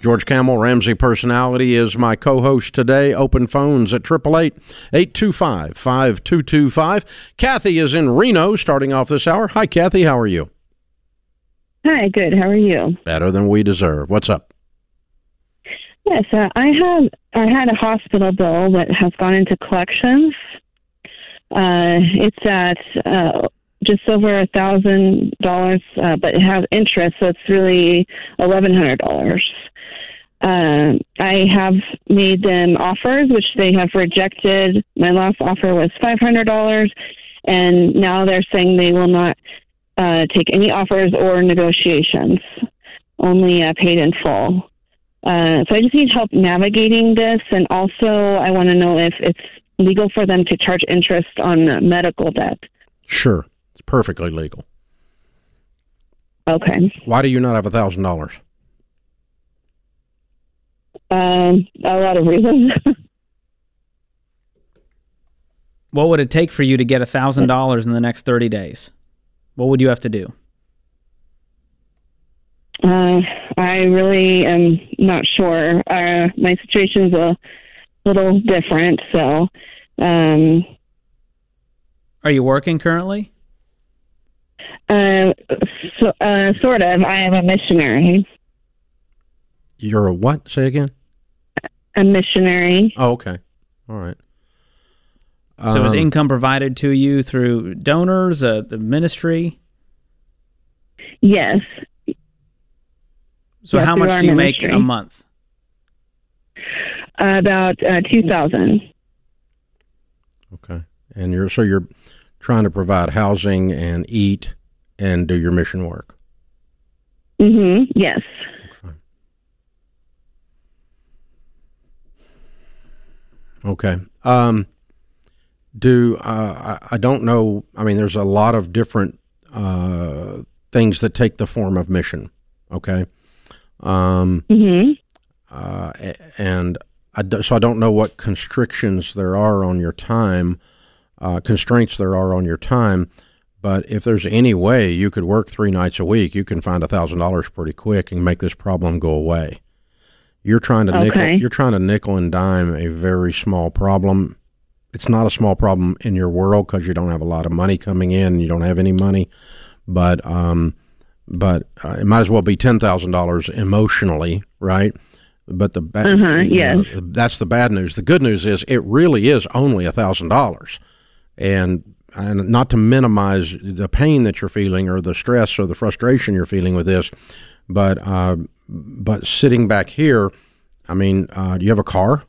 George Kamel, Ramsey Personality, is my co host today. Open phones at 888 825 5225. Kathy is in Reno starting off this hour. Hi, Kathy. How are you? Hi, good. How are you? Better than we deserve. What's up? Yes, uh, I have. I had a hospital bill that has gone into collections. Uh, it's at uh, just over a thousand dollars, uh, but it has interest, so it's really eleven hundred dollars. Uh, I have made them offers, which they have rejected. My last offer was five hundred dollars, and now they're saying they will not uh, take any offers or negotiations, only uh, paid in full. Uh, so I just need help navigating this, and also I want to know if it's legal for them to charge interest on medical debt. Sure, it's perfectly legal. Okay. Why do you not have a thousand dollars? Um, a lot of reasons. What would it take for you to get thousand dollars in the next thirty days? What would you have to do? uh, I really am not sure. Uh, my situation's a little different, so um, Are you working currently? uh, so, uh, sort of. I am a missionary. You're a what? Say again. A missionary. Oh, okay. All right. So is Um, income provided to you through donors, uh, the ministry? Yes. So Yeah, how much do you make a month? Uh, about uh, two thousand. Okay. And you're so you're trying to provide housing and eat and do your mission work. Mm-hmm. Yes. Okay. Um, do uh, I, I don't know. I mean, there's a lot of different uh, things that take the form of mission. Okay. Um, Mm-hmm. uh, and I do, so I don't know what constrictions there are on your time, uh, constraints there are on your time. But if there's any way you could work three nights a week, you can find a thousand dollars pretty quick and make this problem go away. You're trying to nickel, you're trying to nickel and dime a very small problem. It's not a small problem in your world because you don't have a lot of money coming in, you don't have any money, but um, but uh, it might as well be ten thousand dollars emotionally, right? But the bad, Uh-huh, know, yes. that's the bad news. The good news is it really is only a thousand dollars, and and not to minimize the pain that you're feeling or the stress or the frustration you're feeling with this, but uh, but sitting back here, I mean, uh, do you have a car?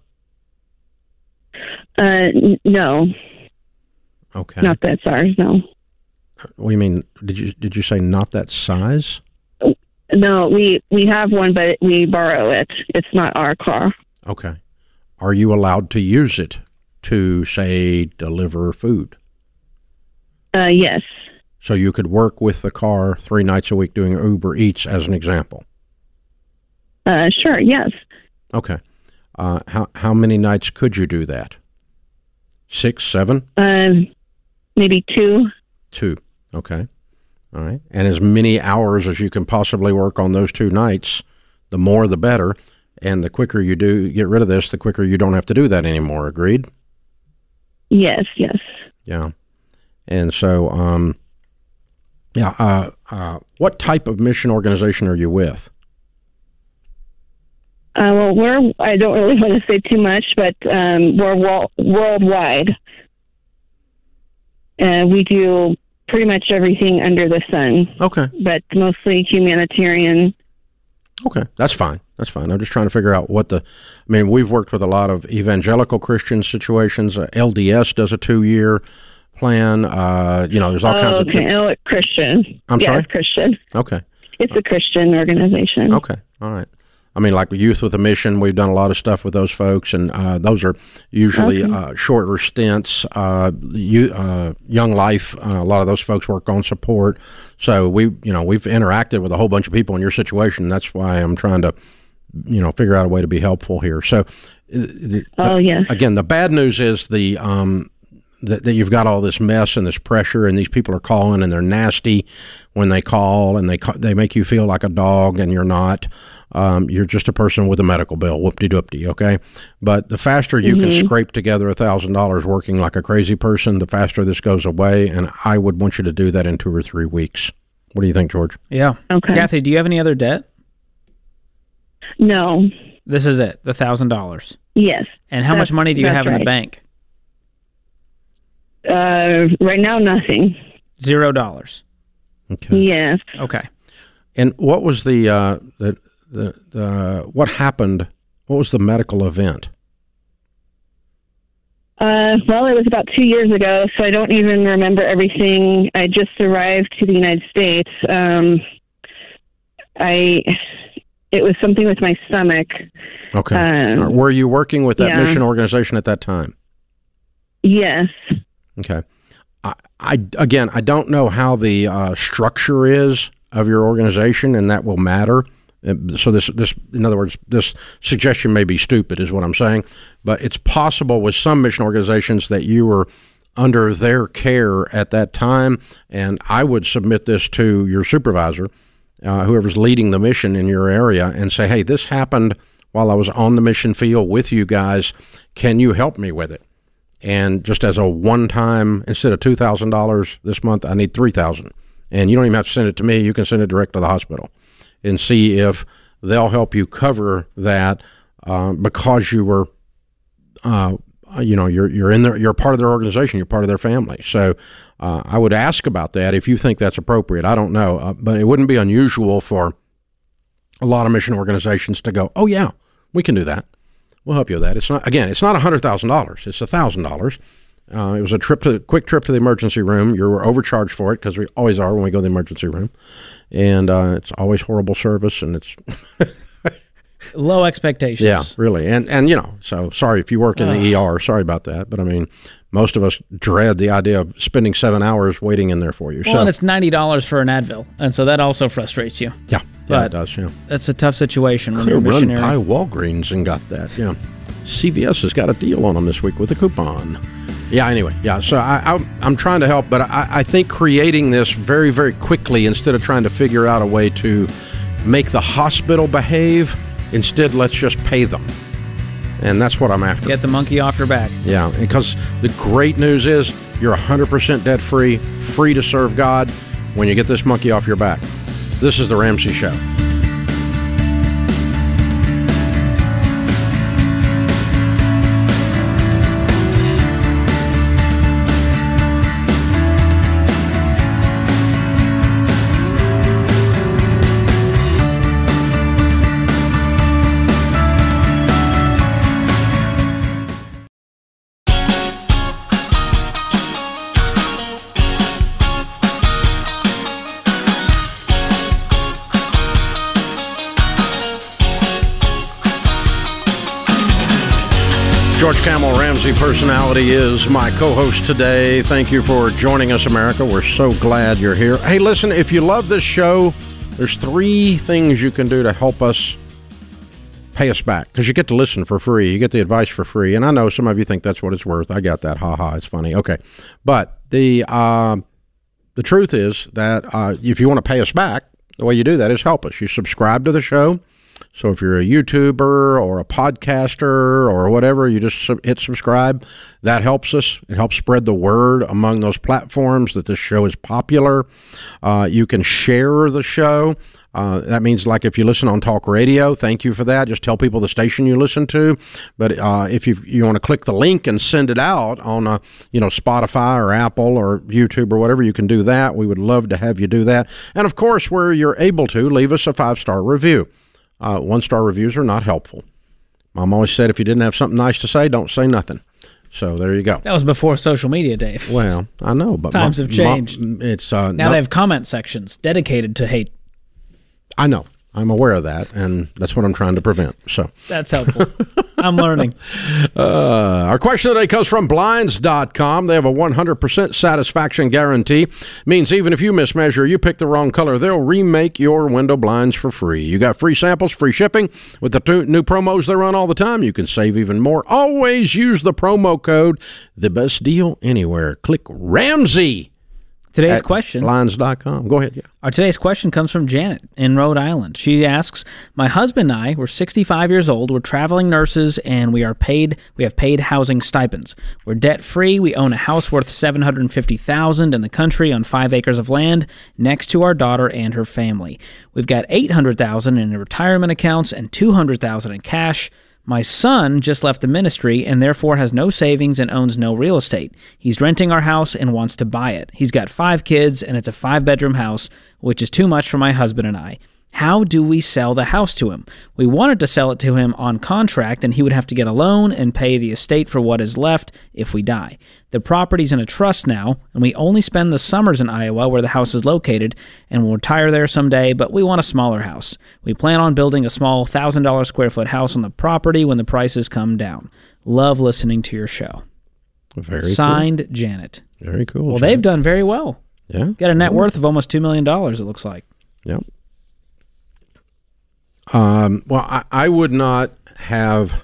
Uh, n- no, Okay. not that size, No. What do you mean? Did you did you say not that size? No, we we have one, but we borrow it. It's not our car. Okay. Are you allowed to use it to say deliver food? Uh, yes. So you could work with the car three nights a week doing Uber Eats as an example. Uh, sure. Yes. Okay. Uh, how how many nights could you do that? Six, seven, Um, maybe two. two. Okay. All right. And as many hours as you can possibly work on those two nights, the more the better. And the quicker you do get rid of this, the quicker you don't have to do that anymore. Agreed? Yes. Yes. Yeah. And so, um, yeah. Uh, uh, what type of mission organization are you with? We're. I don't really want to say too much, but um, we're wo- worldwide. Uh, we do pretty much everything under the sun, Okay. but mostly humanitarian. Okay, that's fine. That's fine. I'm just trying to figure out what the. I mean, we've worked with a lot of evangelical Christian situations. Uh, LDS does a two-year plan. Uh, you know, there's all oh, kinds okay. of. Oh, it's Christian. I'm yeah, sorry? Christian. Okay. It's a Christian organization. Okay. All right. I mean, like Youth with a Mission, we've done a lot of stuff with those folks, and uh, those are usually Okay. uh, shorter stints. Uh, you, uh, Young Life, uh, a lot of those folks work on support. So we, you know, we've interacted with a whole bunch of people in your situation. That's why I'm trying to, you know, figure out a way to be helpful here. So, uh, the, Oh, yes. again, the bad news is the um, that, that you've got all this mess and this pressure, and these people are calling and they're nasty when they call, and they ca- they make you feel like a dog, and you're not. Um, you're just a person with a medical bill. Whoop de doopty. Okay, but the faster you can scrape together a thousand dollars working like a crazy person, the faster this goes away. And I would want you to do that in two or three weeks. What do you think, George? Yeah. Okay. Kathy, do you have any other debt? No. This is it, the thousand dollars. Yes. And how much money do you that's have in the bank? Uh, right now, nothing. Zero dollars. Okay. Yes. Okay. And what was the uh, the the, the what happened? What was the medical event? Uh, well, it was about two years ago, so I don't even remember everything. I just arrived to the United States. Um, I, it was something with my stomach. Okay. Um, All right. Were you working with that yeah. mission organization at that time? Yes. Okay. I, I again, I don't know how the uh, structure is of your organization, and that will matter. Uh, So this, this, in other words, this suggestion may be stupid, is what I'm saying. But it's possible with some mission organizations that you were under their care at that time, and I would submit this to your supervisor, uh, whoever's leading the mission in your area, and say, "Hey, this happened while I was on the mission field with you guys. Can you help me with it?" And just as a one time instead of two thousand dollars this month, I need three thousand. And you don't even have to send it to me; you can send it direct to the hospital, and see if they'll help you cover that uh, because you were, uh, you know, you're you're in there, you're part of their organization, you're part of their family. So uh, I would ask about that if you think that's appropriate. I don't know, uh, but it wouldn't be unusual for a lot of mission organizations to go, "Oh yeah, we can do that." We'll help you with that. It's not again. It's not a hundred thousand dollars. It's a thousand dollars. Uh, it was a trip to quick trip to the emergency room. You were overcharged for it because we always are when we go to the emergency room, and uh, it's always horrible service. And it's Low expectations. yeah, really. And and you know, so sorry if you work in the ER. Sorry about that, but I mean, most of us dread the idea of spending seven hours waiting in there for you. Well, so and it's ninety dollars for an Advil, and so that also frustrates you. yeah, yeah, it does. Yeah. That's a tough situation when Could you're have run by Walgreens and got that. Yeah. CVS has got a deal on them this week with a coupon. Yeah. Anyway, yeah. So I, I I'm trying to help, but I, I think creating this very very quickly instead of trying to figure out a way to make the hospital behave. Instead, let's just pay them, and that's what I'm after. Get the monkey off your back. Yeah, because the great news is you're 100% debt free, free to serve God when you get this monkey off your back. This is The Ramsey Show. Personality is my co-host today. Thank you for joining us, America. We're so glad you're here. Hey, listen, if you love this show, there's three things you can do to help us pay us back because you get to listen for free. You get the advice for free, and I know some of you think that's what it's worth. I got that. Ha ha! It's funny. Okay, but the uh, the truth is that uh, if you want to pay us back, the way you do that is help us. You subscribe to the show. So if you're a YouTuber or a podcaster or whatever, you just hit subscribe. That helps us. It helps spread the word among those platforms that this show is popular. Uh, you can share the show. Uh, that means like if you listen on talk radio, thank you for that. Just tell people the station you listen to. But uh, if you you want to click the link and send it out on uh, you know Spotify or Apple or YouTube or whatever, you can do that. We would love to have you do that. And of course, where you're able to, leave us a five star review. Uh, one star reviews are not helpful. Mom always said if you didn't have something nice to say, don't say nothing. So there you go. That was before social media, Dave. Well, I know, but Times Mom- have changed. Mom- it's uh, Now no- they have comment sections dedicated to hate. I know, I'm aware of that, and that's what I'm trying to prevent. So That's helpful. I'm learning. Uh, our question today comes from Blinds.com. They have a 100% satisfaction guarantee. Means even if you mismeasure, you pick the wrong color, they'll remake your window blinds for free. You got free samples, free shipping. With the two new promos they run all the time, you can save even more. Always use the promo code, the best deal anywhere. Click Ramsey Today's question. Blinds.com. Go ahead. Yeah. Our today's question comes from Janet in Rhode Island. She asks, "My husband and I, we're 65 years old. We're traveling nurses, and we are paid. We have paid housing stipends. We're debt free. We own a house worth 750,000 in the country on five acres of land next to our daughter and her family. We've got 800,000 in retirement accounts and 200,000 in cash." My son just left the ministry and therefore has no savings and owns no real estate. He's renting our house and wants to buy it. He's got five kids and it's a five bedroom house, which is too much for my husband and I. How do we sell the house to him? We wanted to sell it to him on contract and he would have to get a loan and pay the estate for what is left if we die. The property's in a trust now, and we only spend the summers in Iowa where the house is located, and we'll retire there someday, but we want a smaller house. We plan on building a small $1,000 square foot house on the property when the prices come down. Love listening to your show. Very Signed, Janet. Very cool. Well, they've done very well. yeah. Got a net worth of almost $2 million, it looks like. Yep. Um, well, I, I would not have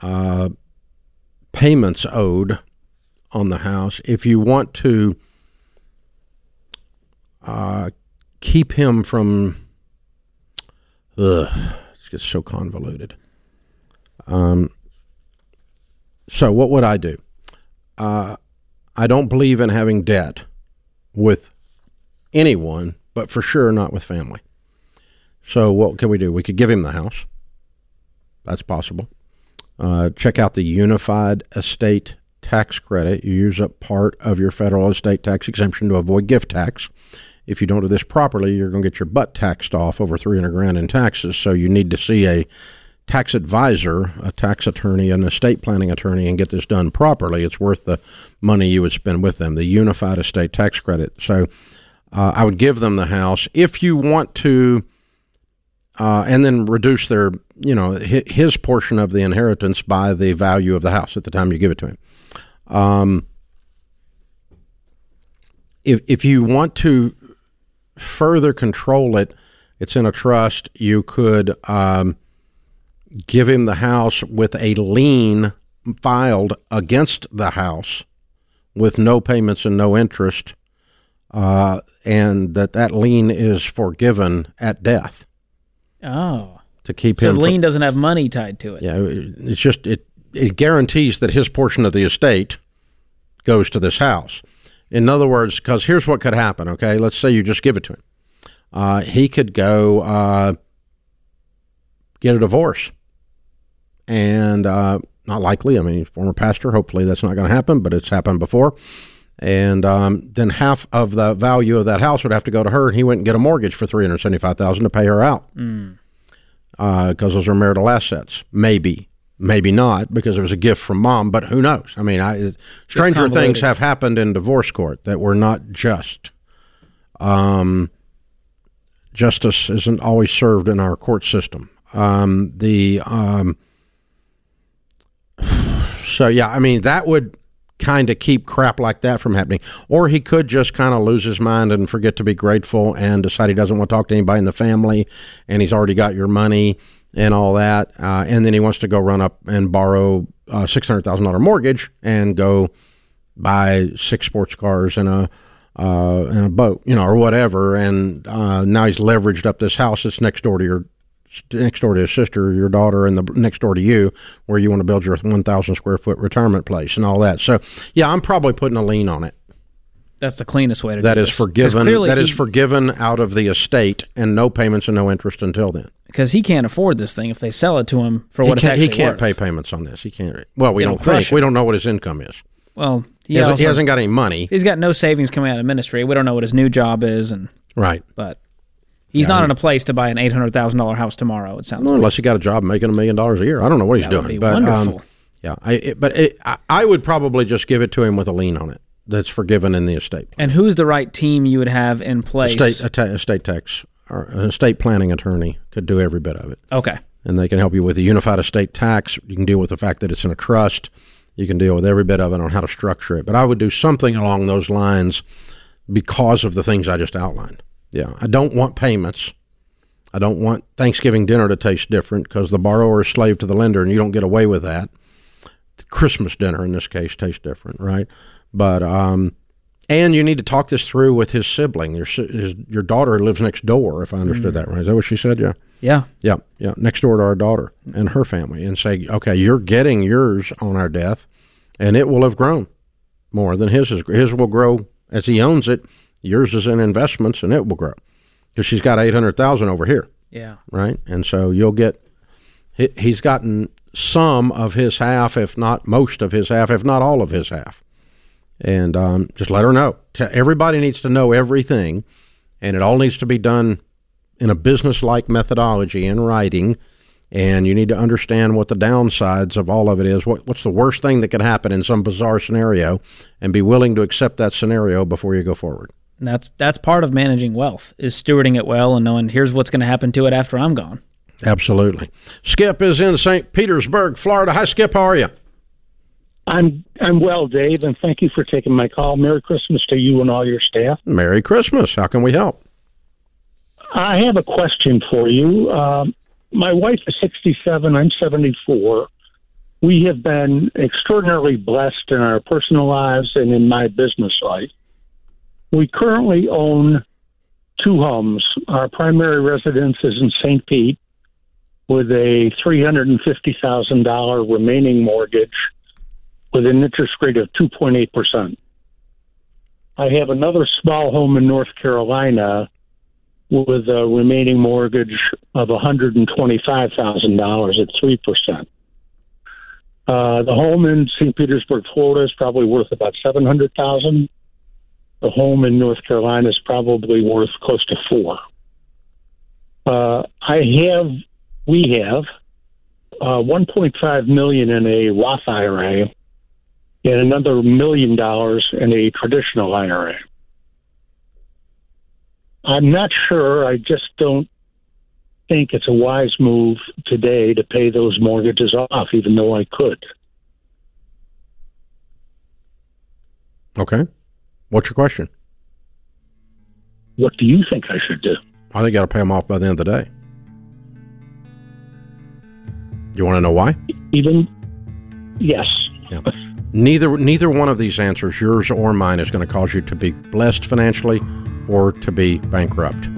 uh, payments owed on the house. If you want to uh, keep him from, ugh, it's just so convoluted. Um, so what would I do? Uh, I don't believe in having debt with anyone, but for sure not with family. So what can we do? We could give him the house. That's possible. Uh, check out the Unified Estate Tax Credit. You use up part of your federal estate tax exemption to avoid gift tax. If you don't do this properly, you're going to get your butt taxed off over 300 grand in taxes. So you need to see a tax advisor, a tax attorney, an estate planning attorney, and get this done properly. It's worth the money you would spend with them. The Unified Estate Tax Credit. So uh, I would give them the house if you want to, uh, and then reduce their, you know, his portion of the inheritance by the value of the house at the time you give it to him. Um, if if you want to further control it, it's in a trust. You could um, give him the house with a lien filed against the house with no payments and no interest uh, and that that lien is forgiven at death Oh. to keep So him. the from- doesn't have money tied to it. yeah, it's just it it guarantees that his portion of the estate goes to this house. In other words, because here's what could happen. Okay, let's say you just give it to him. Uh, he could go uh, get a divorce, and uh, not likely. I mean, former pastor. Hopefully, that's not going to happen, but it's happened before. And um, then half of the value of that house would have to go to her, and he went and get a mortgage for three hundred seventy-five thousand to pay her out because those are marital assets. Maybe, maybe not, because it was a gift from mom. But who knows? I mean, I, stranger things have happened in divorce court that were not just. Um, justice isn't always served in our court system. Um, the um, so yeah, I mean that would kind of keep crap like that from happening. Or he could just kind of lose his mind and forget to be grateful and decide he doesn't want to talk to anybody in the family, and he's already got your money and all that, uh, and then he wants to go run up and borrow a six hundred thousand dollar mortgage and go buy six sports cars and a uh, and a boat, you know, or whatever, and uh, now he's leveraged up this house that's next door to your next door to his sister, your daughter, and the next door to you, where you want to build your 1,000 square foot retirement place and all that. So, yeah, I'm probably putting a lien on it. That's the cleanest way to That do is forgiven. That is he- forgiven out of the estate, and no payments and no interest until then. because he can't afford this thing if they sell it to him for He what it's can't, he can't worth. pay payments on this. He can't. Well, we It'll don't think. We don't know what his income is. Well, he, He, hasn't, also, he hasn't got any money. he's got no savings coming out of ministry. We don't know what his new job is, and Right. but he's not in a place to buy an eight hundred thousand dollar house tomorrow. It sounds Well, like unless he got a job making a million dollars a year. I don't know what he's doing. but, um, wonderful. yeah, I, it, but it, I, I would probably just give it to him with a lien on it that's forgiven in the estate. and who's the right team you would have in place? Estate, ta- estate tax or an estate planning attorney could do every bit of it. Okay. And they can help you with the unified estate tax. You can deal with the fact that it's in a trust. You can deal with every bit of it on how to structure it. But I would do something along those lines because of the things I just outlined. Yeah. I don't want payments. I don't want Thanksgiving dinner to taste different because the borrower is slave to the lender and you don't get away with that. Christmas dinner in this case tastes different, right? But um, and you need to talk this through with his sibling. Your his, your daughter lives next door, if I understood that right. Is that what she said? Yeah. Yeah. Yeah, yeah, next door to our daughter and her family, and say, okay, you're getting yours on our death, and it will have grown more than his is. His will grow as he owns it. Yours is in investments, and it will grow because she's got eight hundred thousand over here, Yeah. right? And so you'll get. He, he's gotten some of his half, if not most of his half, if not all of his half. And um, just let her know. Everybody needs to know everything, and it all needs to be done in a business-like methodology in writing. And you need to understand what the downsides of all of it is. What, what's the worst thing that could happen in some bizarre scenario, and be willing to accept that scenario before you go forward. And that's that's part of managing wealth is stewarding it well and knowing here's what's going to happen to it after I'm gone. Absolutely. Skip is in St. Petersburg, Florida. Hi, Skip. How are you? I'm I'm well, Dave, and thank you for taking my call. Merry Christmas to you and all your staff. Merry Christmas. How can we help? I have a question for you. Um, my wife is 67. I'm 74. We have been extraordinarily blessed in our personal lives and in my business life. We currently own two homes. Our primary residence is in St. Pete with a $350,000 remaining mortgage with an interest rate of 2.8%. I have another small home in North Carolina with a remaining mortgage of $125,000 at 3%. Uh, the home in St. Petersburg, Florida is probably worth about 700000 The home in North Carolina is probably worth close to four. Uh, I have, we have, uh, 1.5 million in a Roth IRA and another million dollars in a traditional IRA. I'm not sure. I just don't think it's a wise move today to pay those mortgages off, even though I could. Okay. What's your question? What do you think I should do? I think you got to pay them off by the end of the day. You want to know why? Even, yes. Yeah. Neither neither one of these answers, yours or mine, is going to cause you to be blessed financially or to be bankrupt.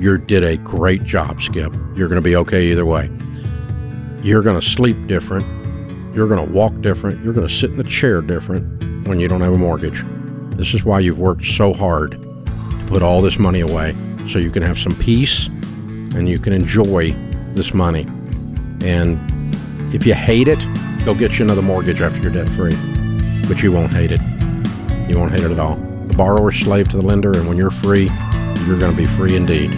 You did a great job, Skip. You're going to be okay either way. You're going to sleep different. You're going to walk different. You're going to sit in the chair different when you don't have a mortgage. This is why you've worked so hard to put all this money away so you can have some peace and you can enjoy this money. And if you hate it, go get you another mortgage after you're debt free. But you won't hate it. You won't hate it at all. The borrower's slave to the lender, and when you're free, you're going to be free indeed.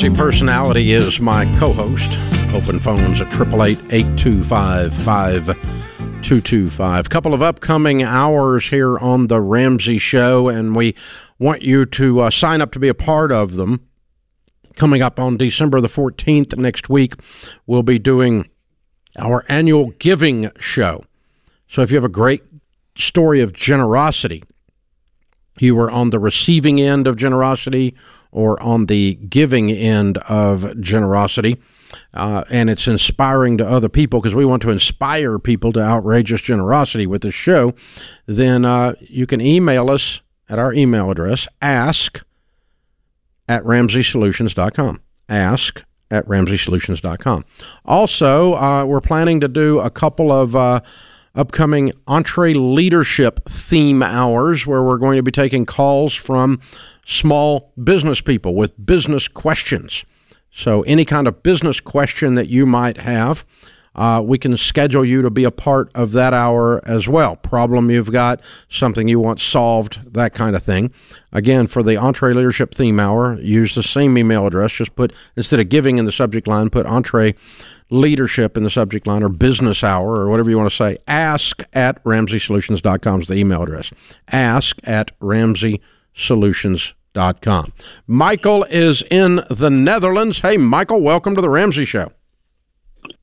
Ramsey personality is my co-host. Open phones at 888-825-5225. Couple of upcoming hours here on the Ramsey Show, and we want you to uh, sign up to be a part of them. Coming up on December the 14th next week, we'll be doing our annual giving show. So if you have a great story of generosity, you were on the receiving end of generosity or on the giving end of generosity. Uh, and it's inspiring to other people because we want to inspire people to outrageous generosity with this show, then uh, you can email us at our email address ask at ramseysolutions.com. Ask at ramseysolutions.com. Also, uh, we're planning to do a couple of uh, upcoming EntreLeadership theme hours where we're going to be taking calls from small business people with business questions. So, any kind of business question that you might have, uh, we can schedule you to be a part of that hour as well. Problem you've got, something you want solved, that kind of thing. Again, for the EntreLeadership Theme Hour, use the same email address. Just put, instead of giving in the subject line, put Entre Leadership in the subject line or Business Hour or whatever you want to say. Ask at RamseySolutions.com is the email address. Ask at RamseySolutions.com. Michael is in the Netherlands. Hey, Michael, welcome to the Ramsey Show.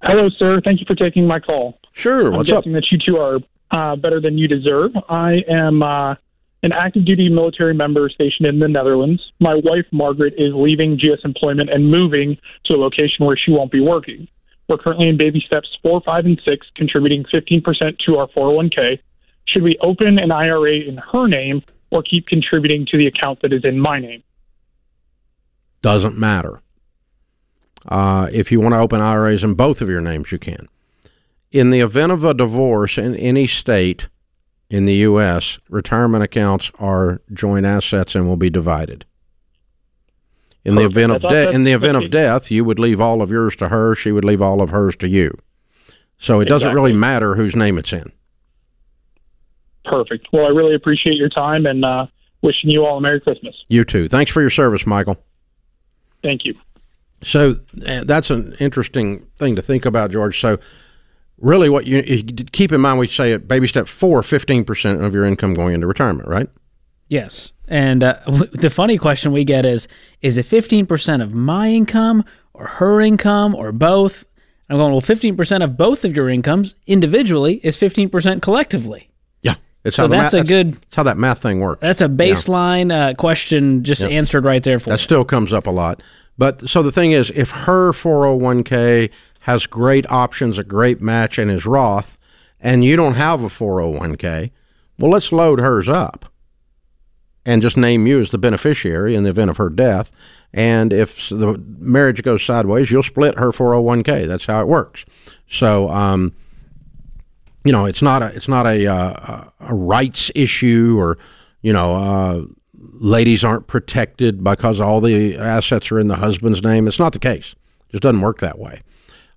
Hello, sir. Thank you for taking my call. Sure. What's I'm up? guessing that you two are uh, better than you deserve. I am uh, an active duty military member stationed in the Netherlands. My wife, Margaret, is leaving GS employment and moving to a location where she won't be working. We're currently in baby steps four, five, and six, contributing 15% to our 401k. Should we open an IRA in her name or keep contributing to the account that is in my name? Doesn't matter. Uh, if you want to open IRAs in both of your names, you can. In the event of a divorce in any state in the U.S., retirement accounts are joint assets and will be divided. In the event of death, in the event of death, you would leave all of yours to her. She would leave all of hers to you. So it doesn't Exactly. really matter whose name it's in. Perfect. Well, I really appreciate your time and uh, wishing you all a Merry Christmas. You too. Thanks for your service, Michael. Thank you. So uh, that's an interesting thing to think about, George. So really, what you, you keep in mind, we say at baby step four, 15% of your income going into retirement, right? Yes. And uh, the funny question we get is is it 15% of my income or her income or both? I'm going, well, 15% of both of your incomes individually is 15% collectively. Yeah. It's So how that's math, a good- That's how that math thing works. That's a baseline uh, question just answered right there for That still comes up a lot. But so the thing is, if her 401k has great options, a great match, and is Roth, and you don't have a 401k, well, let's load hers up and just name you as the beneficiary in the event of her death. And if the marriage goes sideways, you'll split her 401k. That's how it works. So, um, you know, it's not a it's not a uh, a rights issue or you know, uh, ladies aren't protected because all the assets are in the husband's name. It's not the case. It just doesn't work that way.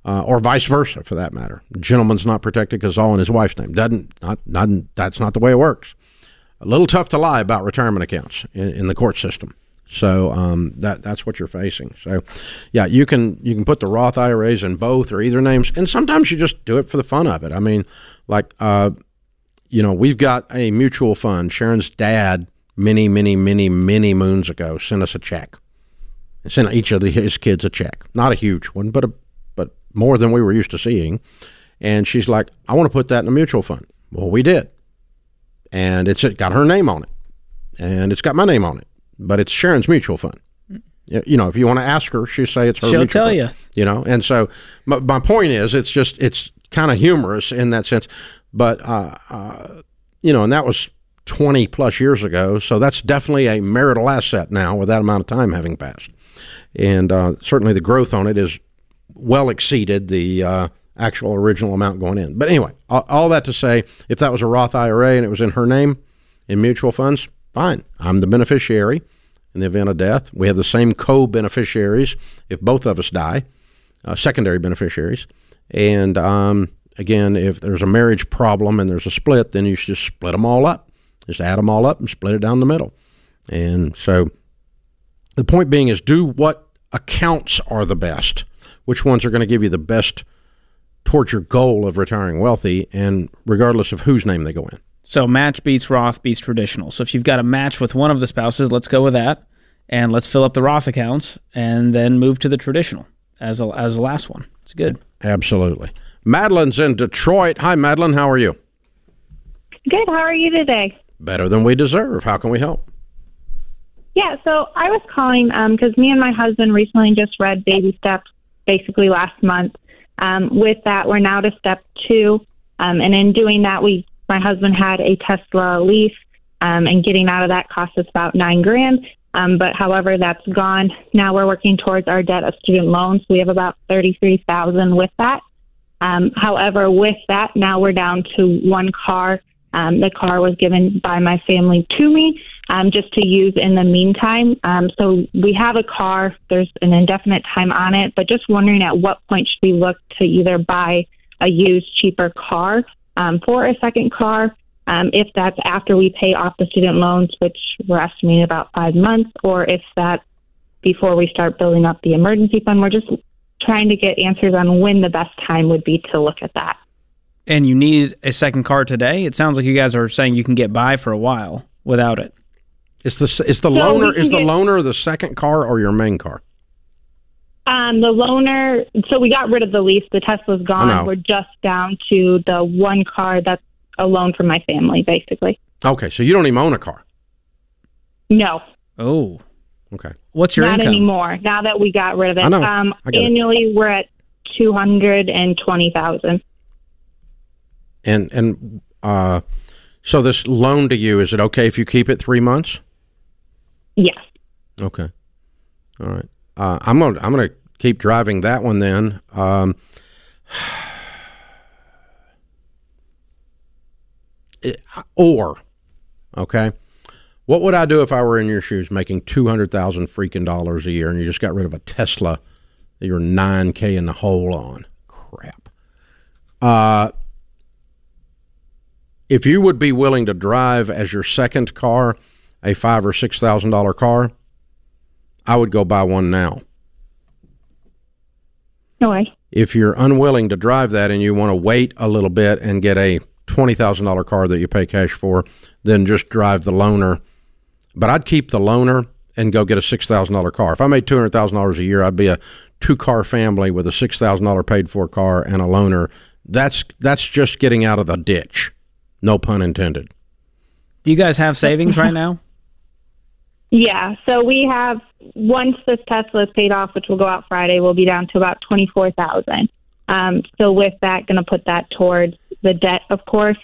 Uh, or vice versa, for that matter. gentleman's not protected because all in his wife's name. Doesn't not, not that's not the way it works. A little tough to lie about retirement accounts in, in the court system. So um, that that's what you're facing. So, yeah, you can you can put the Roth IRAs in both or either names, and sometimes you just do it for the fun of it. I mean, like uh, you know, we've got a mutual fund. Sharon's dad, many, many, many, many moons ago, sent us a check. And sent each of the, his kids a check. Not a huge one, but a, but more than we were used to seeing. And she's like, I want to put that in a mutual fund. Well, we did, and it's got her name on it, and it's got my name on it, but it's Sharon's mutual fund. You know, if you want to ask her, she'll say it's her. She'll tell fund. you. You know, and so my, my point is, it's just it's kind of humorous in that sense, but uh, uh, you know, and that was twenty plus years ago, so that's definitely a marital asset now with that amount of time having passed, and uh, certainly the growth on it is well exceeded the uh, actual original amount going in. But anyway, all, all that to say, if that was a Roth IRA and it was in her name in mutual funds, fine. I'm the beneficiary in the event of death. We have the same co beneficiaries if both of us die, uh, secondary beneficiaries. And um, again, if there's a marriage problem and there's a split, then you should just split them all up. Just add them all up and split it down the middle. And so the point being is do what accounts are the best, which ones are going to give you the best towards your goal of retiring wealthy, and regardless of whose name they go in. So match beats Roth beats traditional. So if you've got a match with one of the spouses, let's go with that, and let's fill up the Roth accounts, and then move to the traditional as a as the last one. It's good. Absolutely. Madeline's in Detroit. Hi, Madeline. How are you? Good. How are you today? Better than we deserve. How can we help? Yeah, so I was calling because me and my husband recently just read Baby Steps basically last month. Um, with that, we're now to step two. Um, and in doing that, we my husband had a Tesla Leaf, um, and getting out of that cost us about nine grand. Um, but however, that's gone. Now we're working towards our debt of student loans. We have about thirty-three thousand with that. Um, however, with that, now we're down to one car. Um, the car was given by my family to me. um, just to use in the meantime. Um, so we have a car. There's an indefinite time on it, but just wondering at what point should we look to either buy a used, cheaper car um, for a second car. Um, if that's after we pay off the student loans, which we're estimating about five months, or if that's before we start building up the emergency fund. We're just trying to get answers on when the best time would be to look at that. And you need a second car today? It sounds like you guys are saying you can get by for a while without it. Is the is the So loaner we can is the get- loaner the second car or your main car? Um, the loaner, so we got rid of the lease. The Tesla's know. gone. We're just down to the one car that's a loan from my family, basically. Okay, so you don't even own a car. No, Oh. Okay. What's your not income? anymore. Now that we got rid of it, I know. Um, I get it. annually we're at two hundred and twenty thousand. And and uh, so this loan to you is it okay if you keep it three months? Yes. Okay. All right. Uh, I'm gonna I'm gonna keep driving that one then. Um, it- or, okay, what would I do if I were in your shoes, making two hundred thousand freaking dollars a year, and you just got rid of a Tesla that you're nine k in the hole on? Crap. Uh, if you would be willing to drive as your second car a five or six thousand dollar car, I would go buy one now. No way. If you're unwilling to drive that and you want to wait a little bit and get a twenty thousand dollar car that you pay cash for, then just drive the loaner. But I'd keep the loaner and go get a six thousand dollar car. If I made two hundred thousand dollars a year, I'd be a two car family with a six thousand dollar paid for car and a loaner. That's that's just getting out of the ditch. No pun intended. Do you guys have savings right now? Yeah. So we have once this Tesla is paid off, which will go out Friday, we'll be down to about twenty four thousand. Um, so with that, going to put that towards the debt, of course.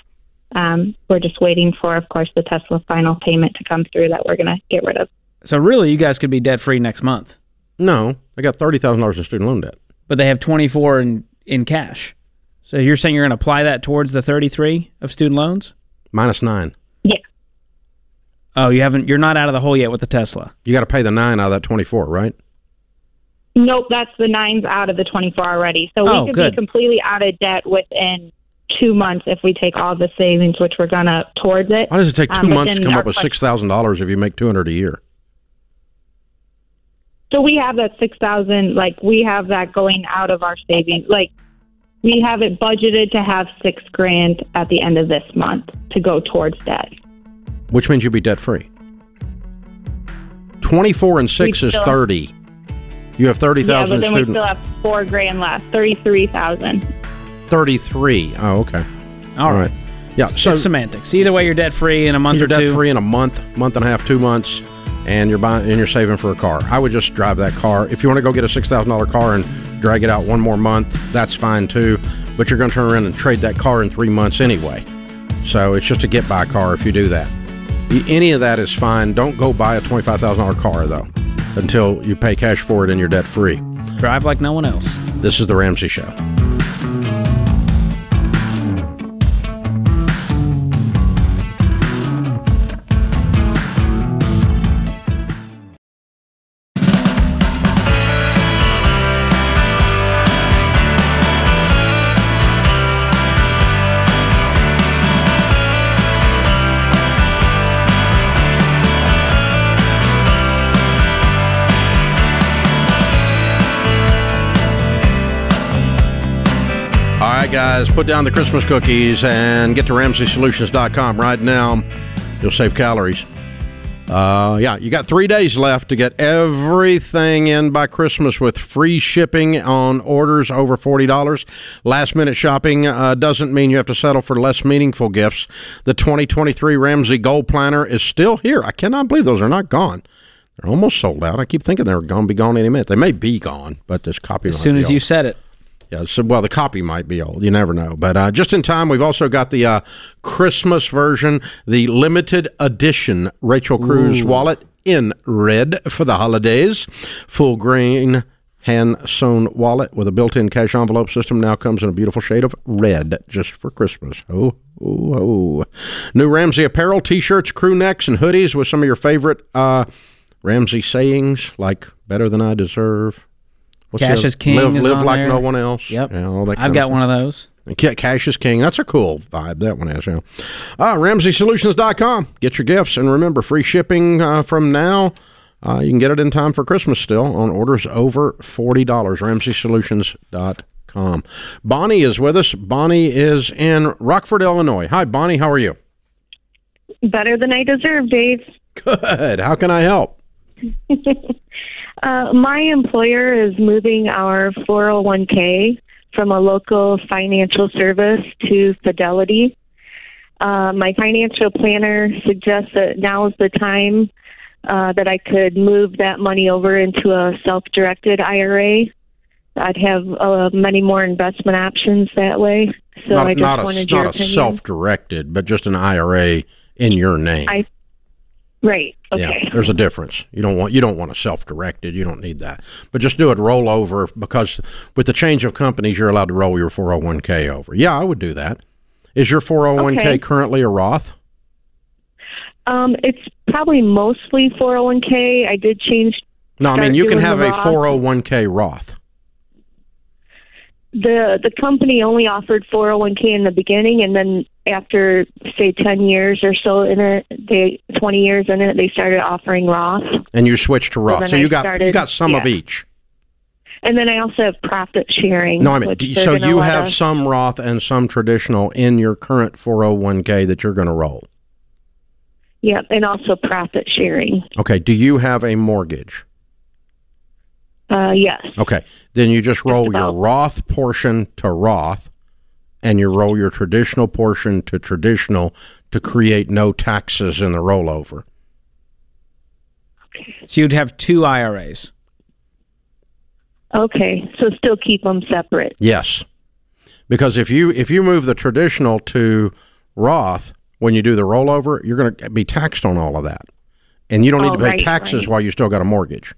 Um, we're just waiting for, of course, the Tesla final payment to come through that we're going to get rid of. So really, you guys could be debt free next month, No, I got thirty thousand dollars in student loan debt. but they have twenty four in in cash. So you're saying you're going to apply that towards the thirty three of student loans? Minus nine. Yeah. Oh, you haven't. You're not out of the hole yet with the Tesla. You got to pay the nine out of that twenty four, right? Nope, that's the nines out of the 24 already. So we Oh, could good. be completely out of debt within two months if we take all the savings, which we're going to towards it. Why does it take two Um, months to come up with six thousand dollars if you make two hundred a year? So we have that 6,000, like we have that going out of our savings. Like we have it budgeted to have six grand at the end of this month to go towards debt. Which means you'd be debt free. Twenty four and six We is still- thirty. You have 30,000 Yeah, thousand in then we still have four grand left, 33,000. thirty three. Oh, okay. All right. Yeah. So it's semantics. Either way, you're debt free in a month you're debt free in a month, month and a half, two months, and you're buying and you're saving for a car. I would just drive that car. If you want to go get a six thousand dollar car and drag it out one more month, that's fine too. But you're going to turn around and trade that car in three months anyway. So it's just a get by car if you do that. Any of that is fine. Don't go buy a twenty five thousand dollar car though until you pay cash for it and you're debt free. Drive like no one else. This is the Ramsey Show. Guys, put down the Christmas cookies and get to RamseySolutions.com right now. You'll save calories. Uh, yeah, you got three days left to get everything in by Christmas with free shipping on orders over $40. Last minute shopping uh, doesn't mean you have to settle for less meaningful gifts. The 2023 Ramsey Gold Planner is still here. I cannot believe those are not gone. They're almost sold out. I keep thinking they're going to be gone any minute. They may be gone, but this copy As soon as you said it. Yeah, so well, the copy might be old. You never know. But uh, just in time, we've also got the uh, Christmas version, the limited edition Rachel Cruz wallet in red for the holidays. Full grain hand sewn wallet with a built in cash envelope system now comes in a beautiful shade of red just for Christmas. Oh, oh, oh. New Ramsey apparel, t shirts, crew necks, and hoodies with some of your favorite uh, Ramsey sayings like better than I deserve. What's Cash other- is king Live, is live on like there. no one else. Yep. Yeah, all that I've got one of those. Ca- Cash is king. That's a cool vibe. That one has, yeah. Uh, RamseySolutions.com. Get your gifts. And remember, free shipping uh, from now. Uh, you can get it in time for Christmas still on orders over $40. RamseySolutions.com. Bonnie is with us. Bonnie is in Rockford, Illinois. Hi, Bonnie. How are you? Better than I deserve, Dave. Good. How can I help? Uh, my employer is moving our 401k from a local financial service to Fidelity. Uh, my financial planner suggests that now is the time uh, that I could move that money over into a self directed IRA. I'd have uh, many more investment options that way. So not I just not a, wanted your not a opinion. self directed, but just an IRA in your name. I- Right. Okay. Yeah, there's a difference. You don't want you don't want a self-directed. You don't need that. But just do it roll over because with the change of companies, you're allowed to roll your 401k over. Yeah, I would do that. Is your 401k Okay. currently a Roth? Um, it's probably mostly 401k. I did change No, I mean you can have a 401k Roth. The the company only offered 401k in the beginning, and then after say 10 years or so in it, they 20 years in it, they started offering Roth. And you switched to Roth. so I you got you got some of each. And then I also have profit sharing. No, I mean do- so you have us- some Roth and some traditional in your current 401k that you're going to roll. Yep, and also profit sharing. Okay, do you have a mortgage? Uh, yes. Okay, then you just roll your. Roth portion to Roth, and you roll your traditional portion to traditional to create no taxes in the rollover. So you'd have two IRAs. Okay, so still keep them separate. Yes, because if you if you move the traditional to Roth when you do the rollover, you're going to be taxed on all of that, and you don't need Oh, to pay right, taxes right. while you still got a mortgage.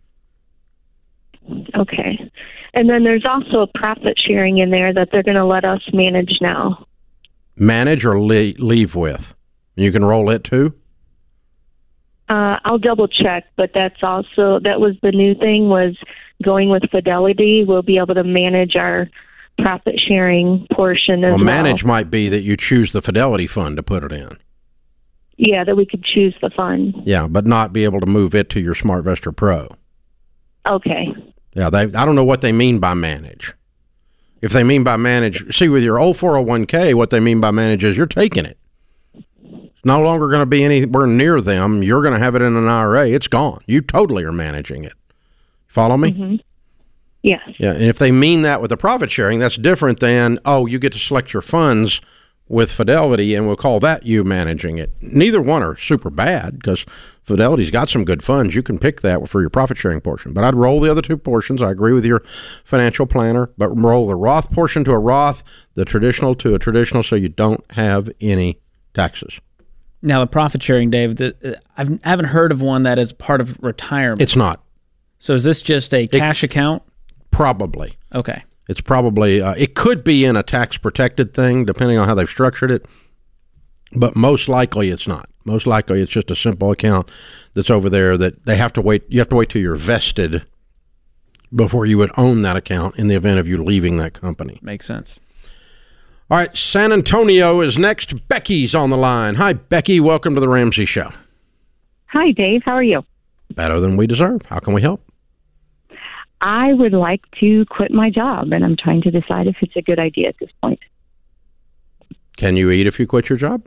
Okay. And then there's also a profit sharing in there that they're going to let us manage now. Manage or leave with, you can roll it too. Uh, I'll double check, but that's also that was the new thing was going with Fidelity. We'll be able to manage our profit sharing portion as Well, well. manage might be that you choose the Fidelity fund to put it in. Yeah, that we could choose the fund. Yeah, but not be able to move it to your SmartVestor Pro. Okay. Yeah, they. I don't know what they mean by manage. If they mean by manage, see with your old four hundred one k, what they mean by manage is you're taking it. It's no longer going to be anywhere near them. You're going to have it in an IRA. It's gone. You totally are managing it. Follow me? Mm-hmm. Yes. Yeah, and if they mean that with the profit sharing, that's different than oh, you get to select your funds with Fidelity, and we'll call that you managing it. Neither one are super bad because Fidelity's got some good funds. You can pick that for your profit sharing portion. But I'd roll the other two portions. I agree with your financial planner, but roll the Roth portion to a Roth, the traditional to a traditional, so you don't have any taxes. Now the profit sharing, Dave. The, uh, I've, I haven't heard of one that is part of retirement. It's not so is this just a cash account? probably. Okay. It's probably uh, it could be in a tax protected thing depending on how they've structured it, but most likely it's not. Most likely it's just a simple account that's over there that they have to wait. You have to wait till you're vested before you would own that account in the event of you leaving that company. Makes sense. All right, San Antonio is next. Becky's on the line. Hi, Becky. Welcome to the Ramsey Show. Hi, Dave. How are you? Better than we deserve. How can we help? I would like to quit my job, and I'm trying to decide if it's a good idea at this point. Can you eat if you quit your job?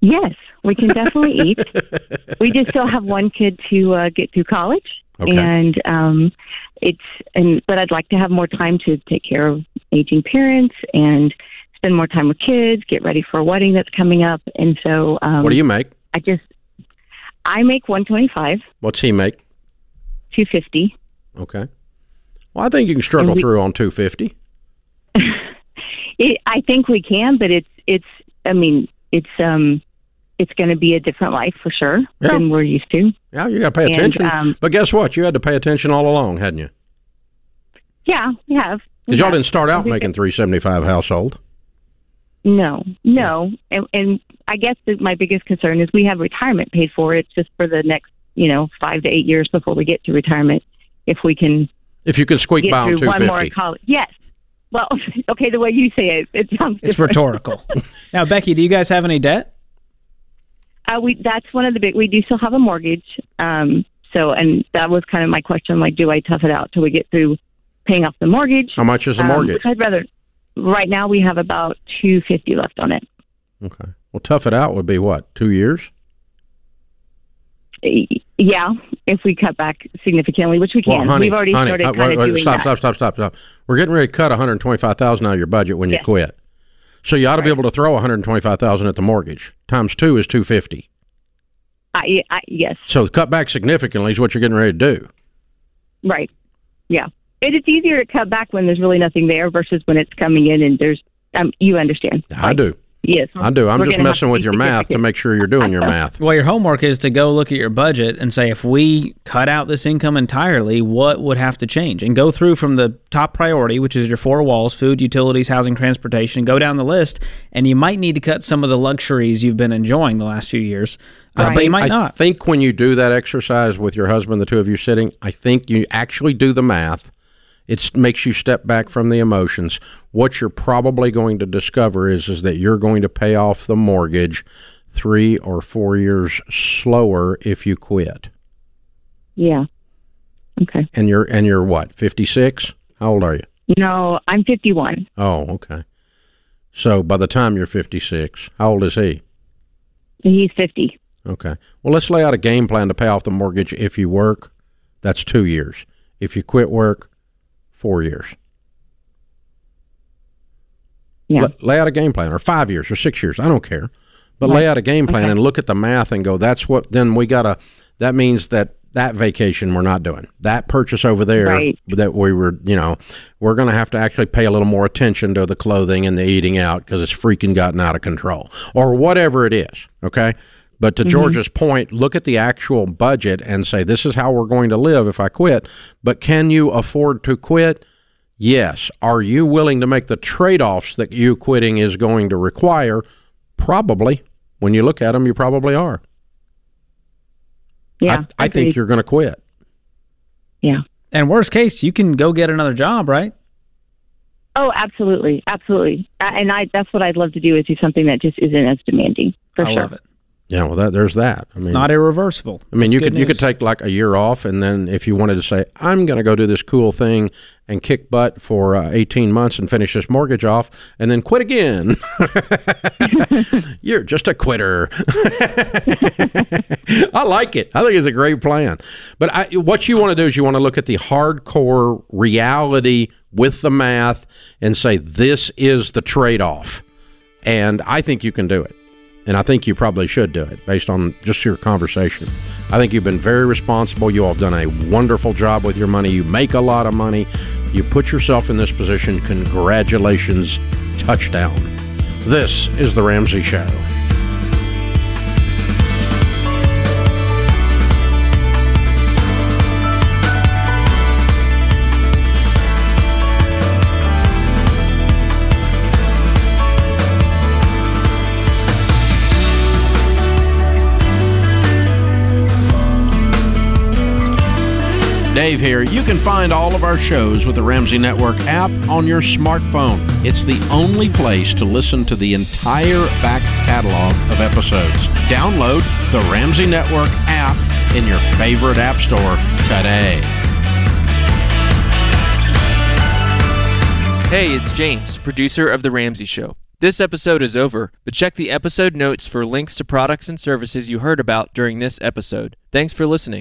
Yes, we can definitely eat. We just still have one kid to uh, get through college, Okay. and um, it's and but I'd like to have more time to take care of aging parents and spend more time with kids, get ready for a wedding that's coming up, and so um, what do you make? I just I make one twenty five, What's he make? two fifty. Okay. Well, I think you can struggle we- through on 250. It, I think we can, but it's it's. I mean, it's um, it's going to be a different life for sure Yeah. than we're used to. Yeah, you got to pay And, attention. um, but guess what? You had to pay attention all along, hadn't you? Yeah, we have. Because y'all didn't start out making did. 375 household. No, no, and, and I guess that my biggest concern is we have retirement paid for. It's just for the next, you know, five to eight years before we get to retirement. If we can If you can squeak get by on through one more college, yes. Well, okay, the way you say it, it sounds. It's different. rhetorical. now, Becky, do you guys have any debt? Uh, we that's one of the big. We do still have a mortgage. Um, so, and that was kind of my question. Like, do I tough it out till we get through paying off the mortgage? How much is the Um, mortgage? which I'd rather. Right now, we have about two fifty left on it. Okay. Well, tough it out would be what? Two years? Yeah, if we cut back significantly, which we can. Well, honey, We've already honey, started uh, kind wait, of doing stop, that. stop, stop, stop, stop. We're getting ready to cut 125,000 out of your budget when you quit. So you ought to be able to throw 125,000 at the mortgage. Times two is 250. I, I, yes, So cut back significantly is what you're getting ready to do. right. Yeah, and it's easier to cut back when there's really nothing there versus when it's coming in and there's. Um, you understand? I Like, do. Yes, I do. I'm We're just messing with your math to make sure you're doing your math. Well, your homework is to go look at your budget and say, if we cut out this income entirely, what would have to change? And go through from the top priority, which is your four walls food, utilities, housing, transportation, go down the list. And you might need to cut some of the luxuries you've been enjoying the last few years. Uh, but you might not. I not. think when you do that exercise with your husband, the two of you sitting, I think you actually do the math. It makes you step back from the emotions. What you're probably going to discover is is that you're going to pay off the mortgage three or four years slower if you quit. Yeah. Okay. And you're and you're what fifty six? How old are you? No, I'm 51. Oh, okay. So by the time you're fifty six, how old is he? He's 50. Okay. Well, let's lay out a game plan to pay off the mortgage if you work. That's two years. If you quit work, four years. Yeah. La- lay out a game plan, or five years, or six years. I don't care. But lay out a game plan and look at the math and go, that's what, then we got to, that means that that vacation we're not doing. That purchase over there Right. that we were, you know, we're going to have to actually pay a little more attention to the clothing and the eating out because it's freaking gotten out of control or whatever it is. Okay. But to mm-hmm. George's point, look at the actual budget and say, this is how we're going to live if I quit. But can you afford to quit? Yes. Are you willing to make the trade offs that you quitting is going to require? Probably. When you look at them, you probably are. Yeah. I, I think you're going to quit. Yeah. And worst case, you can go get another job, right? Oh, absolutely. Absolutely. And I, that's what I'd love to do is do something that just isn't as demanding. For I sure. love it. Yeah, well, that, there's that. I It's mean, not irreversible. I mean, It's you could you could take like a year off, and then if you wanted to say, "I'm going to go do this cool thing and kick butt for uh, 18 months and finish this mortgage off, and then quit again," you're just a quitter. I like it. I think it's a great plan. But I, what you want to do is you want to look at the hardcore reality with the math and say, "This is the trade-off," and I think you can do it. And I think you probably should do it based on just your conversation. I think you've been very responsible. You all have done a wonderful job with your money. You make a lot of money. You put yourself in this position. Congratulations. Touchdown. This is The Ramsey Show. Dave here. You can find all of our shows with the Ramsey Network app on your smartphone. It's the only place to listen to the entire back catalog of episodes. Download the Ramsey Network app in your favorite app store today. Hey, it's James, producer of The Ramsey Show. This episode is over, but check the episode notes for links to products and services you heard about during this episode. Thanks for listening.